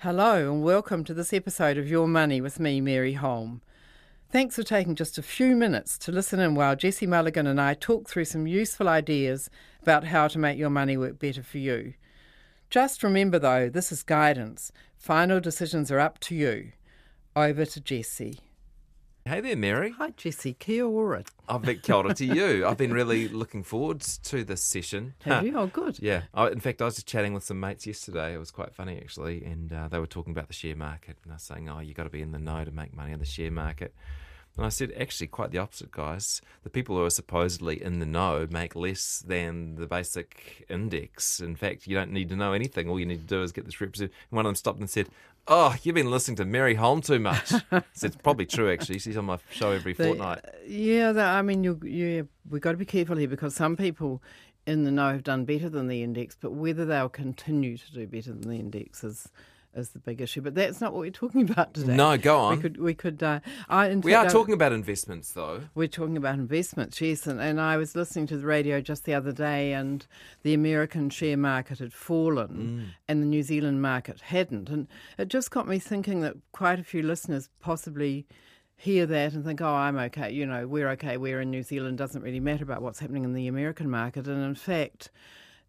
Hello, and welcome to this episode of Your Money with me, Mary Holm. Thanks for taking just a few minutes to listen in while Jesse Mulligan and I talk through some useful ideas about how to make your money work better for you. Just remember, though, this is guidance. Final decisions are up to you. Over to Jesse. Hey there, Mary. Hi, Jesse. Kia ora. I've been kia ora to you. I've been really looking forward to this session. Have you? Oh, good. Yeah. I, in fact, I was just chatting with some mates yesterday. It was quite funny, actually. And uh, they were talking about the share market. And I was saying, oh, you've got to be in the know to make money in the share market. And I said, actually, quite the opposite, guys. The people who are supposedly in the know make less than the basic index. In fact, you don't need to know anything. All you need to do is get this represent. And one of them stopped and said, Oh, you've been listening to Mary Holm too much. so it's probably true, actually. She's on my show every The- fortnight. Yeah, the, I mean, you, you, we've got to be careful here because some people in the know have done better than the index, but whether they'll continue to do better than the index is, is the big issue. But that's not what we're talking about today. No, go on. We could, we could. Uh, I, We are I- talking about investments, though. We're talking about investments, yes. And, and I was listening to the radio just the other day, and the American share market had fallen, and the New Zealand market hadn't. And it just got me thinking that quite a few listeners possibly hear that and think, oh, I'm okay, you know, we're okay, we're in New Zealand, doesn't really matter about what's happening in the American market. And in fact,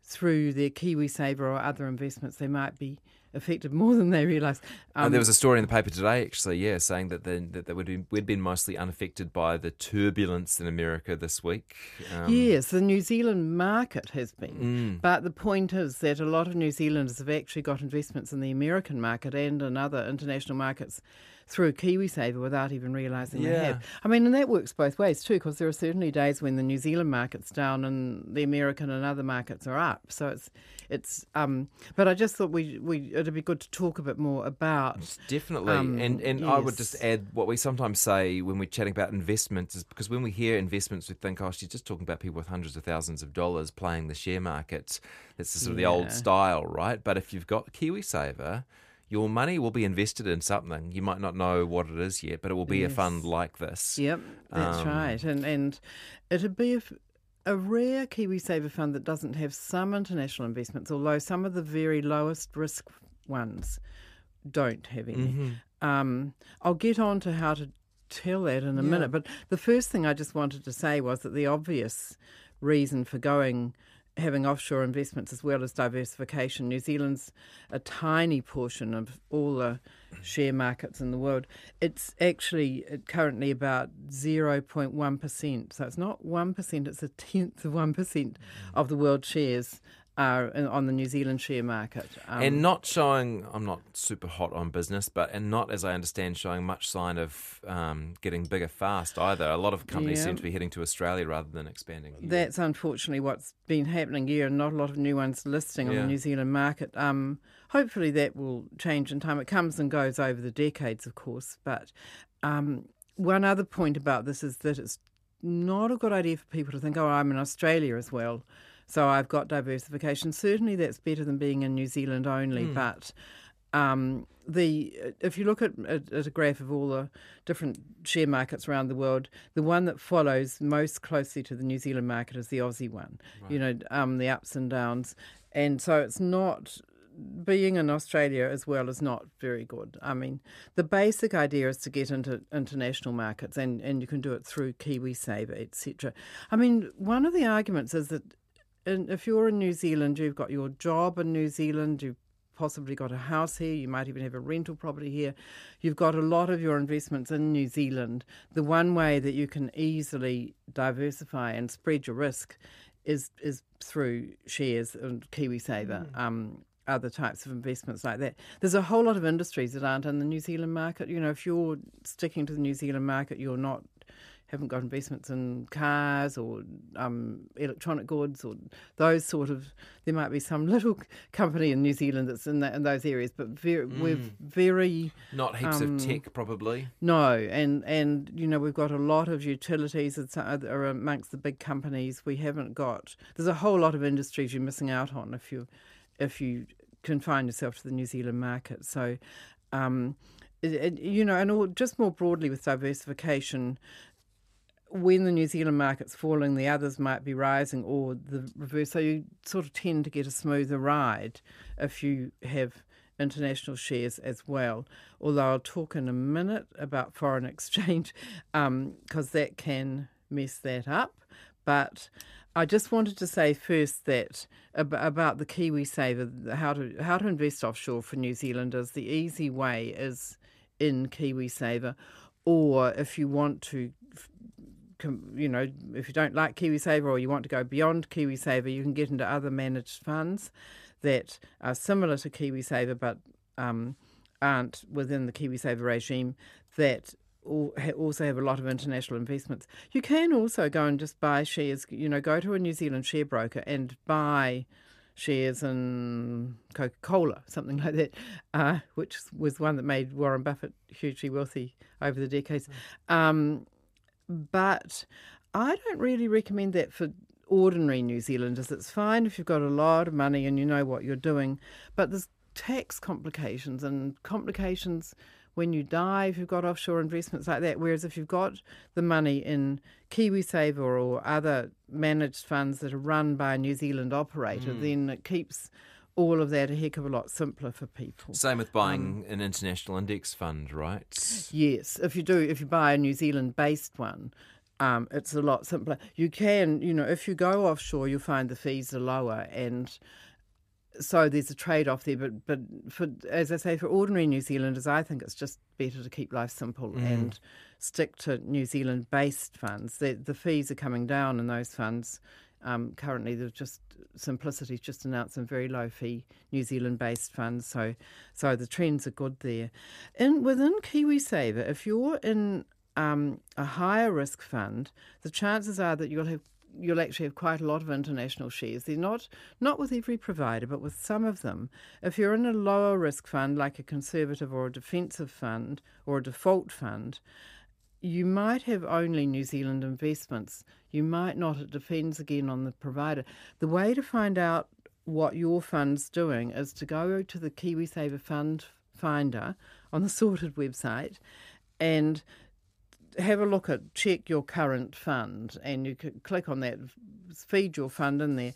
through their KiwiSaver or other investments, they might be affected more than they realise. And Um, there was a story in the paper today, actually, yeah, saying that that they would be, we'd been mostly unaffected by the turbulence in America this week. Um, Yes, the New Zealand market has been. Mm. But the point is that a lot of New Zealanders have actually got investments in the American market and in other international markets through KiwiSaver without even realising they have. I mean, and that works both ways too, because there are certainly days when the New Zealand market's down and the American and other markets are up. So it's, it's. Um, but I just thought we, we it'd be good to talk a bit more about. Definitely. Um, and and I would just add what we sometimes say when we're chatting about investments is because when we hear investments, we think, oh, she's just talking about people with hundreds of thousands of dollars playing the share market. That's the sort of the old style, right? But if you've got KiwiSaver, your money will be invested in something. You might not know what it is yet, but it will be a fund like this. Yep, that's Um, right. And and it'd be a rare KiwiSaver fund that doesn't have some international investments, although some of the very lowest risk ones don't have any. Mm-hmm. Um, I'll get on to how to tell that in a minute. But the first thing I just wanted to say was that the obvious reason for going having offshore investments as well as diversification. New Zealand's a tiny portion of all the share markets in the world. It's actually uh, currently about 0.1%. So it's not 1%, it's a tenth of 1% of the world shares are in- on the New Zealand share market. Um, and not showing I'm not super hot on business, but and not as I understand showing much sign of um, getting bigger fast either. A lot of companies Yeah. seem to be heading to Australia rather than expanding. here. That's unfortunately what's been happening here, and not a lot of new ones listing on Yeah. the New Zealand market. Um, hopefully, that will change in time. It comes and goes over the decades, of course. But um, one other point about this is that it's not a good idea for people to think, "Oh, I'm in Australia as well, so I've got diversification." Certainly, that's better than being in New Zealand only, but. Um, the if you look at, at, at a graph of all the different share markets around the world, the one that follows most closely to the New Zealand market is the Aussie one. You know, um, the ups and downs, and so it's not being in Australia as well is not very good. I mean, the basic idea is to get into international markets, and, and you can do it through KiwiSaver, etc. I mean, one of the arguments is that in, if you're in New Zealand, you've got your job in New Zealand, you've possibly got a house here, you might even have a rental property here. You've got a lot of your investments in New Zealand. The one way that you can easily diversify and spread your risk is is through shares and KiwiSaver. Um, other types of investments like that. There's a whole lot of industries that aren't in the New Zealand market. You know, if you're sticking to the New Zealand market, you're not haven't got investments in cars or um, electronic goods or those sort of. There might be some little company in New Zealand that's in that in those areas, but very, we're very Not heaps um, of tech, probably. no, and and you know we've got a lot of utilities that are amongst the big companies. We haven't got. There's a whole lot of industries you're missing out on if you if you confine yourself to the New Zealand market. So, um, you know, and all, just more broadly with diversification, when the New Zealand market's falling, the others might be rising, or the reverse. So you sort of tend to get a smoother ride if you have international shares as well. Although I'll talk in a minute about foreign exchange because um, that can mess that up. But I just wanted to say first that about the KiwiSaver, how to how to invest offshore for New Zealanders. The easy way is in KiwiSaver, or if you want to you know, if you don't like KiwiSaver or you want to go beyond KiwiSaver, you can get into other managed funds that are similar to KiwiSaver but um, aren't within the KiwiSaver regime that also have a lot of international investments. You can also go and just buy shares, you know, go to a New Zealand share broker and buy shares in Coca Cola, something like that, uh, which was one that made Warren Buffett hugely wealthy over the decades. Mm. Um, but I don't really recommend that for ordinary New Zealanders. It's fine if you've got a lot of money and you know what you're doing, but there's tax complications and complications when you die if you've got offshore investments like that. Whereas if you've got the money in KiwiSaver or other managed funds that are run by a New Zealand operator, mm. then it keeps all of that a heck of a lot simpler for people. Same with buying um, an international index fund, right? Yes, if you do, if you buy a New Zealand based one, um, it's a lot simpler. You can, you know, if you go offshore, you'll find the fees are lower, and so there's a trade off there. But but for as I say, for ordinary New Zealanders, I think it's just better to keep life simple mm. and stick to New Zealand based funds. The the fees are coming down in those funds. Um, currently, there's just Simplicity's just announced some very low fee New Zealand based funds, so so the trends are good there. And within KiwiSaver, if you're in um, a higher risk fund, the chances are that you'll have you'll actually have quite a lot of international shares. They're not not with every provider, but with some of them. If you're in a lower risk fund, like a conservative or a defensive fund or a default fund, you might have only New Zealand investments. You might not. It depends again on the provider. The way to find out what your fund's doing is to go to the KiwiSaver Fund Finder on the sorted website and have a look at check your current fund and you can click on that feed your fund in there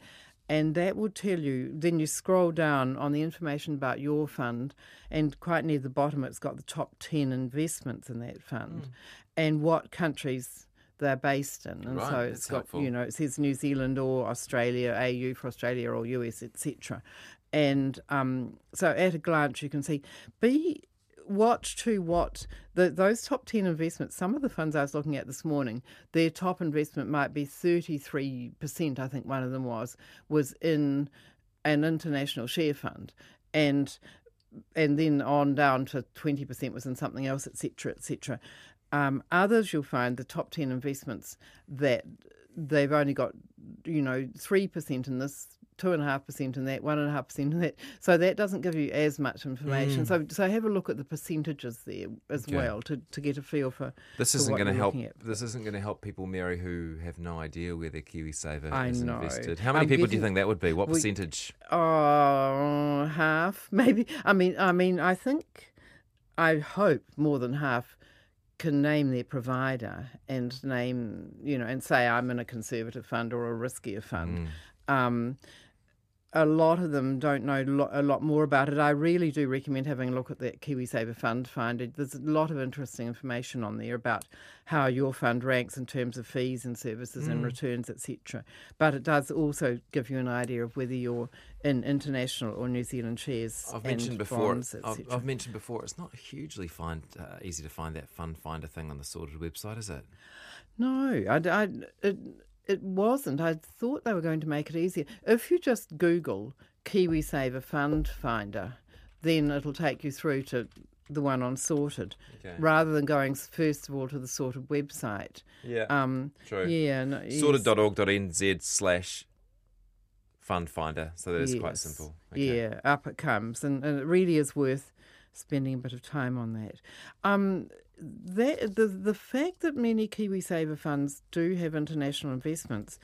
and that will tell you then you scroll down on the information about your fund and quite near the bottom it's got the top 10 investments in that fund mm and what countries they're based in. And right, so it's got, helpful. you know, it says New Zealand or Australia, AU for Australia or US, etc. And um, so at a glance, you can see. Be watch to what the, those top 10 investments, some of the funds I was looking at this morning, their top investment might be 33%, I think one of them was, was in an international share fund. And and then on down to 20% was in something else, etc., etc. Um, others you'll find the top 10 investments that they've only got, you know, 3% in this, 2.5% in that, 1.5% in that. So that doesn't give you as much information. Mm. So so have a look at the percentages there as okay. well to, to get a feel for This isn't going to help this isn't going to help people Mary who have no idea where their KiwiSaver I is know. invested. How many I'm people getting, do you think that would be? What percentage? Oh, half maybe. I mean I mean I think I hope more than half can name their provider and name, you know, and say I'm in a conservative fund or a riskier fund. Mm. Um, a lot of them don't know a lot more about it. I really do recommend having a look at that KiwiSaver Fund Finder. There's a lot of interesting information on there about how your fund ranks in terms of fees and services mm. and returns, etc. But it does also give you an idea of whether you're in international or New Zealand shares. I've mentioned before. Bonds, I've, I've, mentioned before. It's not hugely find, uh, easy to find that fund finder thing on the sorted website, is it? No, I, I it, it wasn't. I thought they were going to make it easier. If you just Google KiwiSaver Fund Finder, then it'll take you through to the one on Sorted, okay. rather than going first of all to the Sorted website. Yeah, um, true. Yeah, no, sorted.org.nz slash fund finder. So that is yes. quite simple. Okay. Yeah, up it comes, and, and it really is worth spending a bit of time on that. Um, that, the the fact that many KiwiSaver funds do have international investments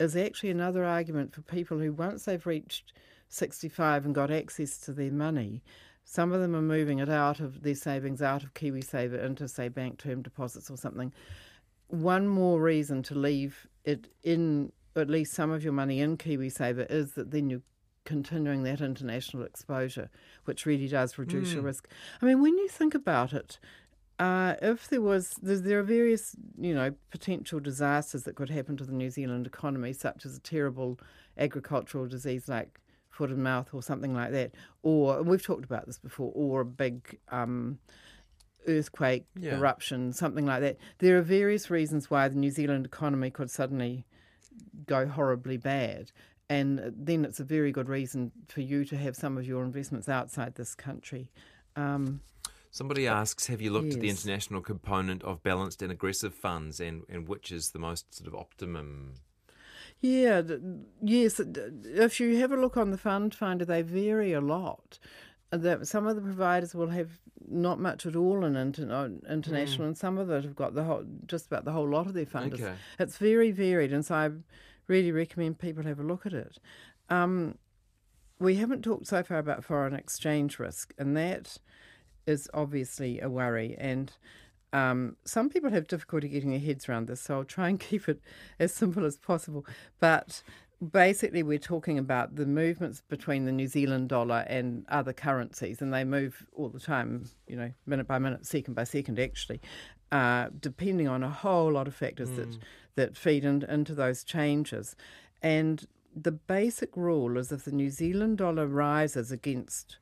is actually another argument for people who once they've reached 65 and got access to their money, some of them are moving it out of their savings out of KiwiSaver into say bank term deposits or something. One more reason to leave it in at least some of your money in KiwiSaver is that then you continuing that international exposure, which really does reduce mm. your risk. I mean, when you think about it, uh, if there was, there are various, you know, potential disasters that could happen to the New Zealand economy, such as a terrible agricultural disease like foot and mouth or something like that, or we've talked about this before, or a big um, earthquake, yeah. eruption, something like that. There are various reasons why the New Zealand economy could suddenly go horribly bad. And then it's a very good reason for you to have some of your investments outside this country. Um, Somebody asks, have you looked yes. at the international component of balanced and aggressive funds and, and which is the most sort of optimum? Yeah, yes. If you have a look on the fund finder, they vary a lot. That some of the providers will have not much at all in inter- international, mm. and some of it have got the whole, just about the whole lot of their funders. Okay. It's very varied, and so I really recommend people have a look at it. Um, we haven't talked so far about foreign exchange risk, and that is obviously a worry. And um, some people have difficulty getting their heads around this, so I'll try and keep it as simple as possible. But basically, we're talking about the movements between the New Zealand dollar and other currencies, and they move all the time, you know, minute by minute, second by second, actually, uh, depending on a whole lot of factors mm. that that feed in, into those changes. And the basic rule is if the New Zealand dollar rises against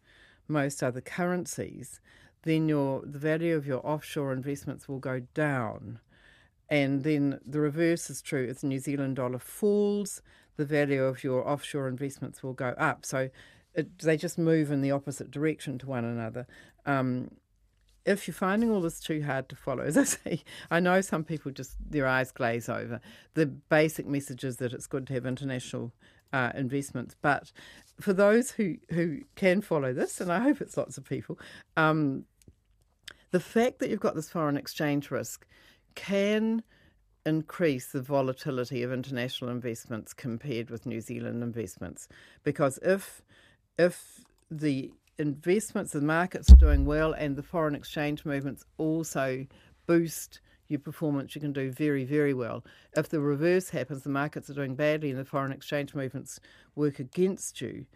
most other currencies, then your the value of your offshore investments will go down. And then the reverse is true. If the New Zealand dollar falls, the value of your offshore investments will go up. So it, they just move in the opposite direction to one another. Um, if you're finding all this too hard to follow, as I say, I know some people just their eyes glaze over. The basic message is that it's good to have international uh, investments, but for those who, who can follow this, and I hope it's lots of people, um, the fact that you've got this foreign exchange risk can increase the volatility of international investments compared with New Zealand investments. Because if if the investments, the markets are doing well, and the foreign exchange movements also boost your performance, you can do very, very well. If the reverse happens, the markets are doing badly and the foreign exchange movements work against you,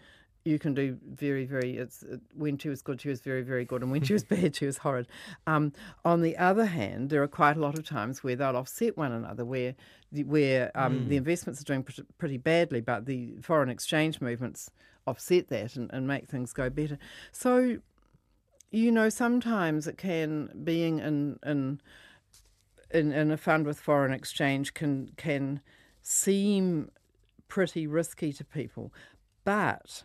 you can do very, very. It's when she was good, she was very, very good, and when she was bad, she was horrid. Um, on the other hand, there are quite a lot of times where they'll offset one another, where where um, mm. the investments are doing pretty badly, but the foreign exchange movements offset that and, and make things go better. So, you know, sometimes it can being in in in, in a fund with foreign exchange can can seem pretty risky to people, but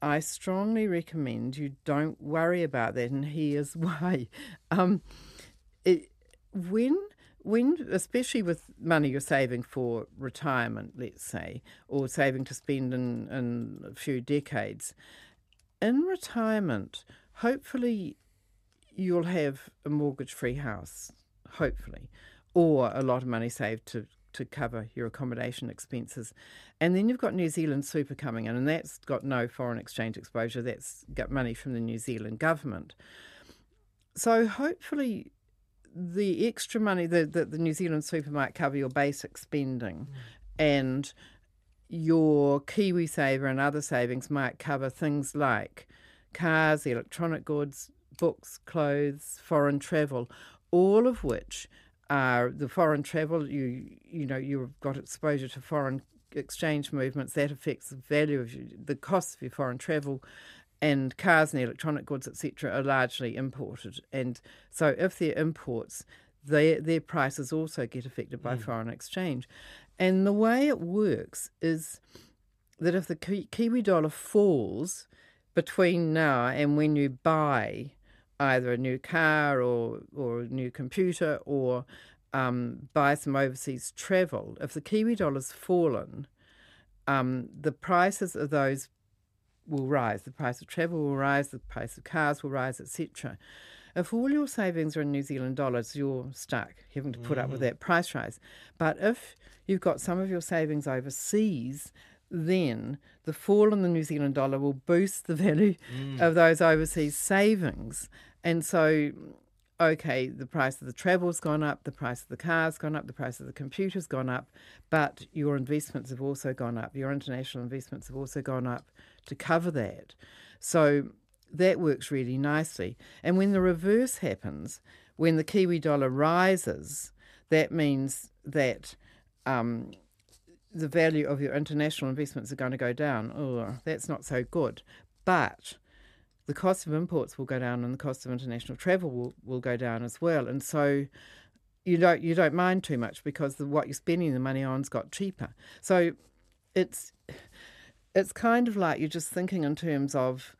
I strongly recommend you don't worry about that, and here's why. Um, it, when when, especially with money you're saving for retirement, let's say, or saving to spend in, in a few decades, in retirement, hopefully you'll have a mortgage free house, hopefully, or a lot of money saved to to cover your accommodation expenses. And then you've got New Zealand Super coming in, and that's got no foreign exchange exposure. That's got money from the New Zealand government. So hopefully, the extra money that the, the, New Zealand Super might cover your basic spending, mm. and your KiwiSaver and other savings might cover things like cars, electronic goods, books, clothes, foreign travel, all of which are the foreign travel, you you know you've got exposure to foreign exchange movements that affects the value of you, the costs of your foreign travel, and cars and electronic goods etc. are largely imported, and so if they're imports, their their prices also get affected by mm. foreign exchange, and the way it works is that if the Kiwi dollar falls between now and when you buy either a new car or, or a new computer or um, buy some overseas travel, if the Kiwi dollar's fallen, um, the prices of those will rise. The price of travel will rise, the price of cars will rise, etc. If all your savings are in New Zealand dollars, you're stuck having to put mm. up with mm. that price rise. But if you've got some of your savings overseas, then the fall in the New Zealand dollar will boost the value mm. of those overseas savings. And so okay, the price of the travel's gone up, the price of the car's gone up, the price of the computer's gone up, but your investments have also gone up. Your international investments have also gone up to cover that. So that works really nicely. And when the reverse happens, when the Kiwi dollar rises, that means that um, the value of your international investments are going to go down. Oh, that's not so good. But the cost of imports will go down and the cost of international travel will, will go down as well. And so you don't you don't mind too much because the, what you're spending the money on's got cheaper. So it's it's kind of like you're just thinking in terms of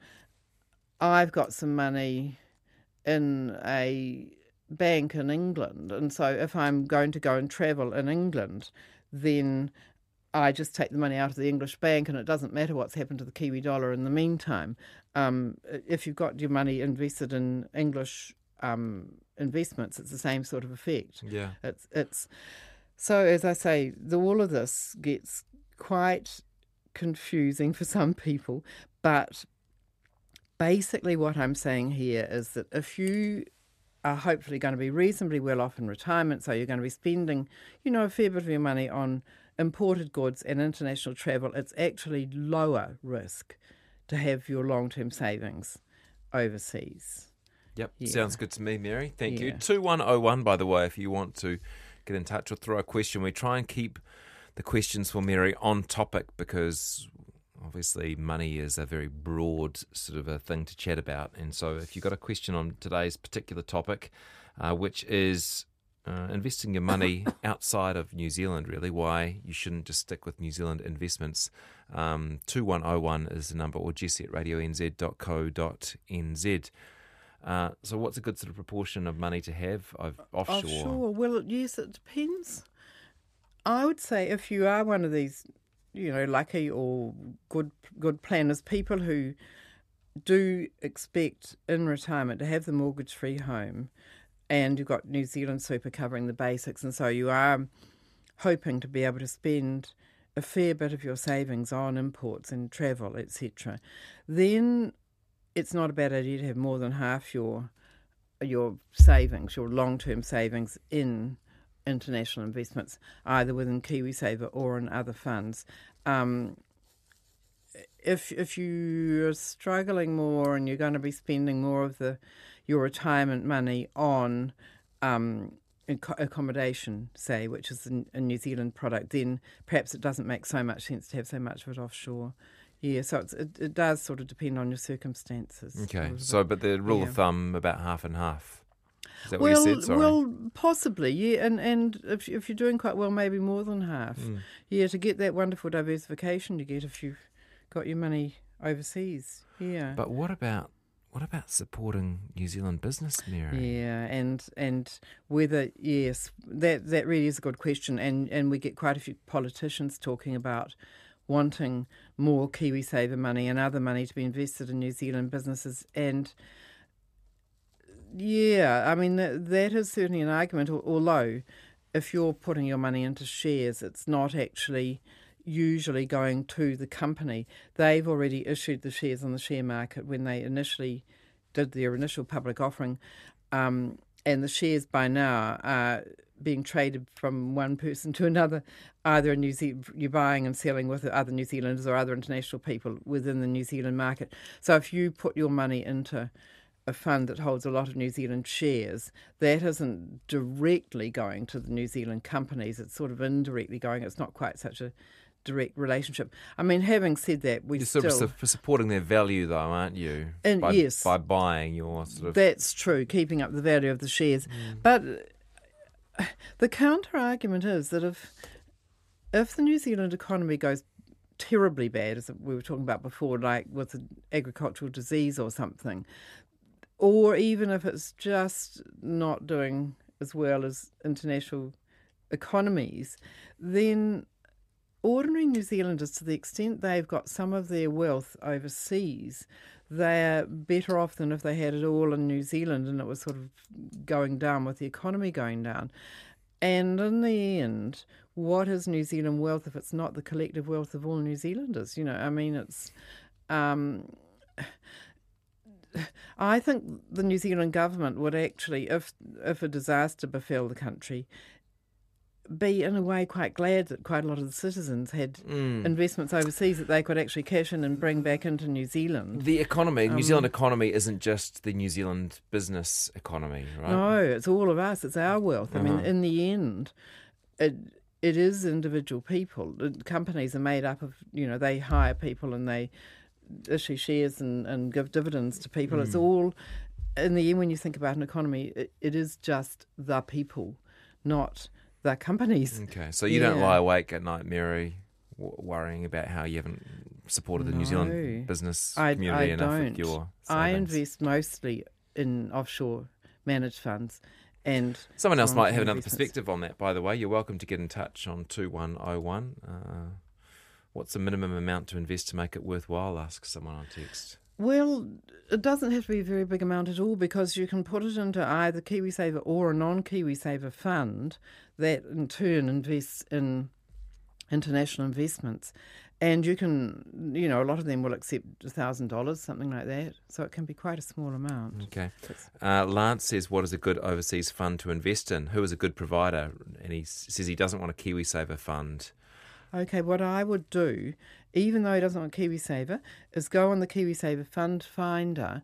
I've got some money in a bank in England, and so if I'm going to go and travel in England, then I just take the money out of the English bank, and it doesn't matter what's happened to the Kiwi dollar in the meantime. Um, if you've got your money invested in English um, investments, it's the same sort of effect. Yeah, it's it's so as I say, the, all of this gets quite confusing for some people, but basically what I'm saying here is that if you are hopefully going to be reasonably well off in retirement, so you're going to be spending, you know, a fair bit of your money on imported goods and international travel, it's actually lower risk to have your long term savings overseas. Yep, yeah. sounds good to me, Mary. Thank yeah. you. 2101, by the way, if you want to get in touch or throw a question, we try and keep the questions for Mary on topic because obviously money is a very broad sort of a thing to chat about. And so if you've got a question on today's particular topic, uh, which is uh, investing your money outside of New Zealand, really, why you shouldn't just stick with New Zealand investments. Um, 2101 is the number, or jesse at radionz.co.nz. Uh, so, what's a good sort of proportion of money to have offshore? Offshore, well, yes, it depends. I would say if you are one of these, you know, lucky or good good planners, people who do expect in retirement to have the mortgage free home and you've got New Zealand Super covering the basics, and so you are hoping to be able to spend a fair bit of your savings on imports and travel, etc., then it's not a bad idea to have more than half your your savings, your long term savings in international investments, either within KiwiSaver or in other funds. Um, if if you're struggling more and you're going to be spending more of the your retirement money on um, accommodation, say, which is a New Zealand product, then perhaps it doesn't make so much sense to have so much of it offshore. Yeah, so it, it does sort of depend on your circumstances. Okay, so but the rule yeah. of thumb about half and half. Is that well, what you said? Well, possibly, yeah, and and if if you're doing quite well, maybe more than half. Mm. Yeah, to get that wonderful diversification you get if you've got your money overseas. Yeah. But what about what about supporting New Zealand business, Mary? Yeah, and and whether yes, that that really is a good question, and and we get quite a few politicians talking about wanting more KiwiSaver money and other money to be invested in New Zealand businesses, and yeah, I mean that, that is certainly an argument. Although, if you're putting your money into shares, it's not actually usually going to the company. They've already issued the shares on the share market when they initially did their initial public offering, um, and the shares by now are being traded from one person to another, either in New Zealand, you're buying and selling with other New Zealanders or other international people within the New Zealand market. So if you put your money into a fund that holds a lot of New Zealand shares, that isn't directly going to the New Zealand companies. It's sort of indirectly going. It's not quite such a direct relationship. I mean, having said that, we You're still sort of for supporting their value, though, aren't you? And by, yes, by buying your sort of that's true, keeping up the value of the shares. Mm. But the counter argument is that if if the New Zealand economy goes terribly bad, as we were talking about before, like with an agricultural disease or something, or even if it's just not doing as well as international economies, then ordinary New Zealanders, to the extent they've got some of their wealth overseas, they're better off than if they had it all in New Zealand and it was sort of going down with the economy going down. And in the end, what is New Zealand wealth if it's not the collective wealth of all New Zealanders? You know, I mean, it's. Um, I think the New Zealand government would actually, if if a disaster befell the country, be in a way quite glad that quite a lot of the citizens had Mm. investments overseas that they could actually cash in and bring back into New Zealand. The economy, New Um, Zealand economy, isn't just the New Zealand business economy, right? No, it's all of us. It's our wealth. I mean, Uh-huh. in the end, it it is individual people. Companies are made up of you know they hire people and they issue shares and, and give dividends to people. Mm. It's all in the end when you think about an economy, it, it is just the people, not the companies. Okay, so you don't lie awake at night, Mary, w- worrying about how you haven't supported the New Zealand business I, community I enough don't. with your savings. I invest mostly in offshore managed funds, and Someone else might have another perspective on that, by the way. You're welcome to get in touch on 2101. Uh, what's the minimum amount to invest to make it worthwhile? Asks someone on text. Well, it doesn't have to be a very big amount at all because you can put it into either KiwiSaver or a non KiwiSaver fund that in turn invests in international investments. And you can, you know, a lot of them will accept $1,000, something like that. So it can be quite a small amount. Okay. Uh, Lance says, What is a good overseas fund to invest in? Who is a good provider? And he says he doesn't want a KiwiSaver fund. Okay, what I would do, even though he doesn't want KiwiSaver, is go on the KiwiSaver Fund Finder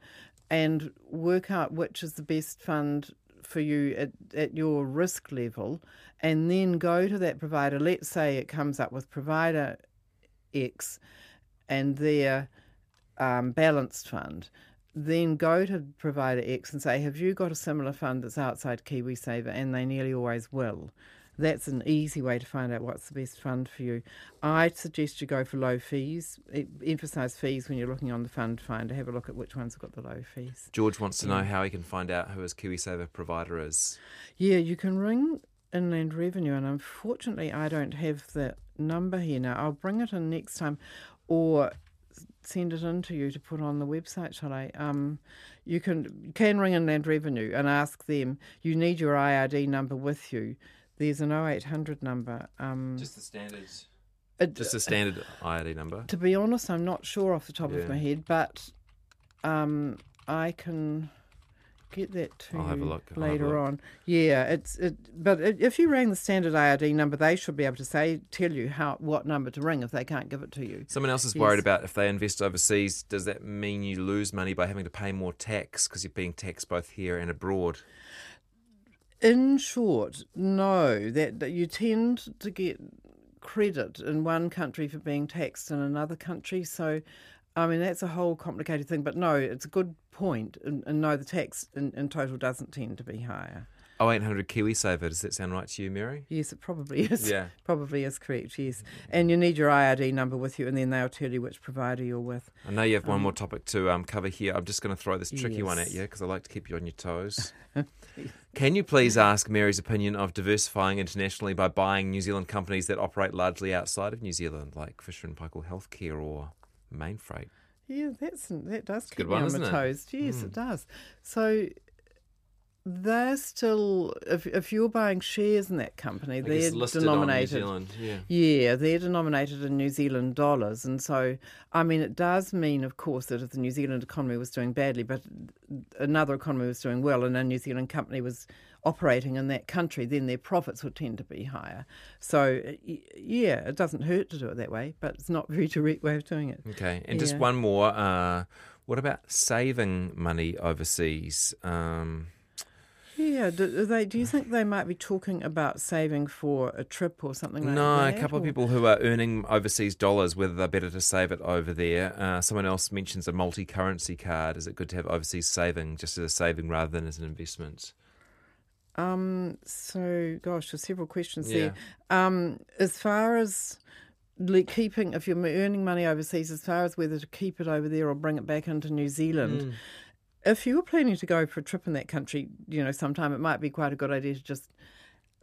and work out which is the best fund for you at, at your risk level, and then go to that provider. Let's say it comes up with provider X and their um, balanced fund. Then go to provider X and say, Have you got a similar fund that's outside KiwiSaver? And they nearly always will. That's an easy way to find out what's the best fund for you. I'd suggest you go for low fees. Emphasise fees when you're looking on the fund finder. Have a look at which ones have got the low fees. George wants to know how he can find out who his KiwiSaver provider is. Yeah, you can ring Inland Revenue, and unfortunately, I don't have the number here now. I'll bring it in next time, or send it in to you to put on the website. Shall I? Um, you can you can ring Inland Revenue and ask them. You need your IRD number with you. There's an 0800 number. Um, Just the standard. it- Just a standard IRD number. to be honest, I'm not sure off the top Yeah. of my head, but um, I can get that to I'll you have a look, I'll have a later look. on. Yeah, it's it. But i- if you rang the standard IRD number, they should be able to say tell you how what number to ring if they can't give it to you. Someone else is worried about if they invest overseas, does that mean you lose money by having to pay more tax because you're being taxed both here and abroad? In short, no, that, that you tend to get credit in one country for being taxed in another country. So, I mean, that's a whole complicated thing. But no, it's a good point. And, and no, the tax in, in total doesn't tend to be higher. 0800 KiwiSaver, does that sound right to you, Mary? Yes, it probably is. Yeah. Probably is correct, yes. And you need your IRD number with you, and then they'll tell you which provider you're with. I know you have one Um, more topic to um, cover here. I'm just going to throw this tricky one at you because I like to keep you on your toes. Can you please ask Mary's opinion of diversifying internationally by buying New Zealand companies that operate largely outside of New Zealand, like Fisher and Paykel Healthcare or Mainfreight? Yeah, that's that does a keep good me one, on my toes. Yes, Mm. it does. So they're still if if you're buying shares in that company, I they're denominated. on New Zealand. Yeah. Yeah, they're denominated in New Zealand dollars, and so I mean it does mean, of course, that if the New Zealand economy was doing badly, but another economy was doing well, and a New Zealand company was operating in that country, then their profits would tend to be higher. So yeah, it doesn't hurt to do it that way, but it's not a very direct way of doing it. Okay, and just one more. Uh, what about saving money overseas? Um, Yeah, do, do they? Do you think they might be talking about saving for a trip or something like no, that? No, a couple of people who are earning overseas dollars, whether they're better to save it over there. Uh, someone else mentions a multi currency card. Is it good to have overseas saving just as a saving rather than as an investment? Um. So, gosh, there's several questions Yeah. there. Um. As far as like keeping, if you're earning money overseas, as far as whether to keep it over there or bring it back into New Zealand, Mm. If you were planning to go for a trip in that country, you know, sometime it might be quite a good idea to just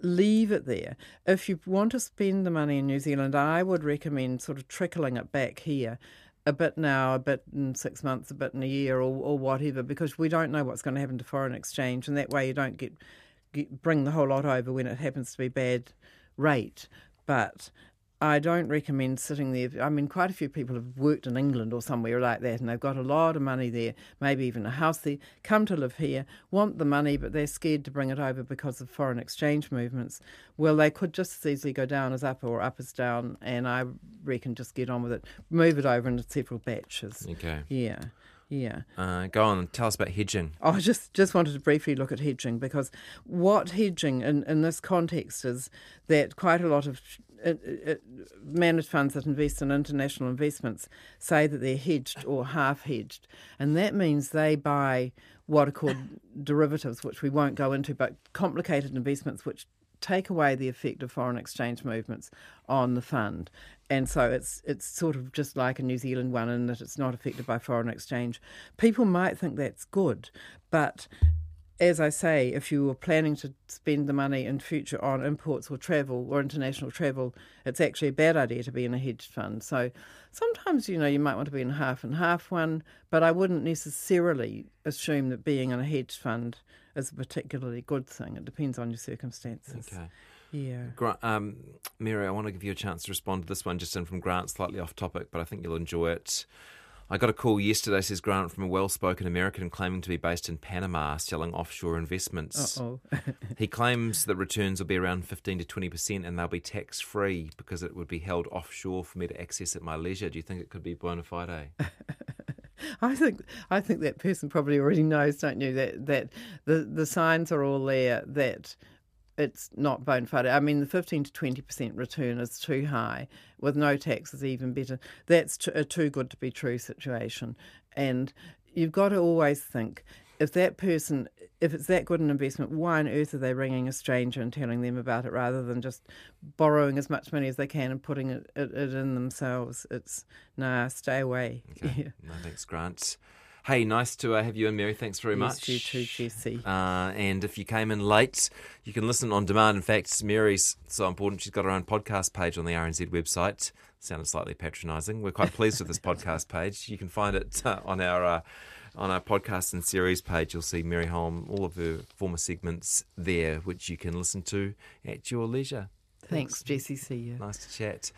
leave it there. If you want to spend the money in New Zealand, I would recommend sort of trickling it back here. A bit now, a bit in six months, a bit in a year, or, or whatever, because we don't know what's going to happen to foreign exchange, and that way you don't get, get bring the whole lot over when it happens to be bad rate. But I don't recommend sitting there. I mean, quite a few people have worked in England or somewhere like that, and they've got a lot of money there, maybe even a house there, come to live here, want the money, but they're scared to bring it over because of foreign exchange movements. Well, they could just as easily go down as up or up as down, and I reckon just get on with it. Move it over into several batches. Okay. Yeah. Yeah. Uh, go on and tell us about hedging. Oh, I just, just wanted to briefly look at hedging because what hedging in, in this context is that quite a lot of Uh, uh, uh, managed funds that invest in international investments say that they're hedged or half hedged. And that means they buy what are called derivatives, which we won't go into, but complicated investments which take away the effect of foreign exchange movements on the fund. And so it's it's sort of just like a New Zealand one in that it's not affected by foreign exchange. People might think that's good, but as I say, if you were planning to spend the money in future on imports or travel or international travel, it's actually a bad idea to be in a hedge fund. So sometimes, you know, you might want to be in a half and half one, but I wouldn't necessarily assume that being in a hedge fund is a particularly good thing. It depends on your circumstances. Okay. Yeah. Grant, um, Mary, I want to give you a chance to respond to this one just in from Grant, slightly off topic, but I think you'll enjoy it. I got a call yesterday, says Grant, from a well spoken American claiming to be based in Panama selling offshore investments. oh. he claims that returns will be around 15 to 20% and they'll be tax free because it would be held offshore for me to access at my leisure. Do you think it could be bona fide? I think I think that person probably already knows, don't you, that that the the signs are all there that it's not bona fide. I mean, the 15 to 20% return is too high. With no tax is even better. That's t- a too good to be true situation. And you've got to always think if that person, if it's that good an investment, why on earth are they ringing a stranger and telling them about it rather than just borrowing as much money as they can and putting it, it, it in themselves? It's nah, stay away. Okay. Yeah. No, thanks, Grant. Hey, nice to uh, have you and Mary. Thanks very Yes, much. you too, Jesse. Uh, and if you came in late, you can listen on demand. In fact, Mary's so important, she's got her own podcast page on the RNZ website. Sounded slightly patronising. We're quite pleased with this podcast page. You can find it uh, on our uh, on our podcast and series page. You'll see Mary Holm, all of her former segments there, which you can listen to at your leisure. Thanks, Jesse. See you. Nice to chat.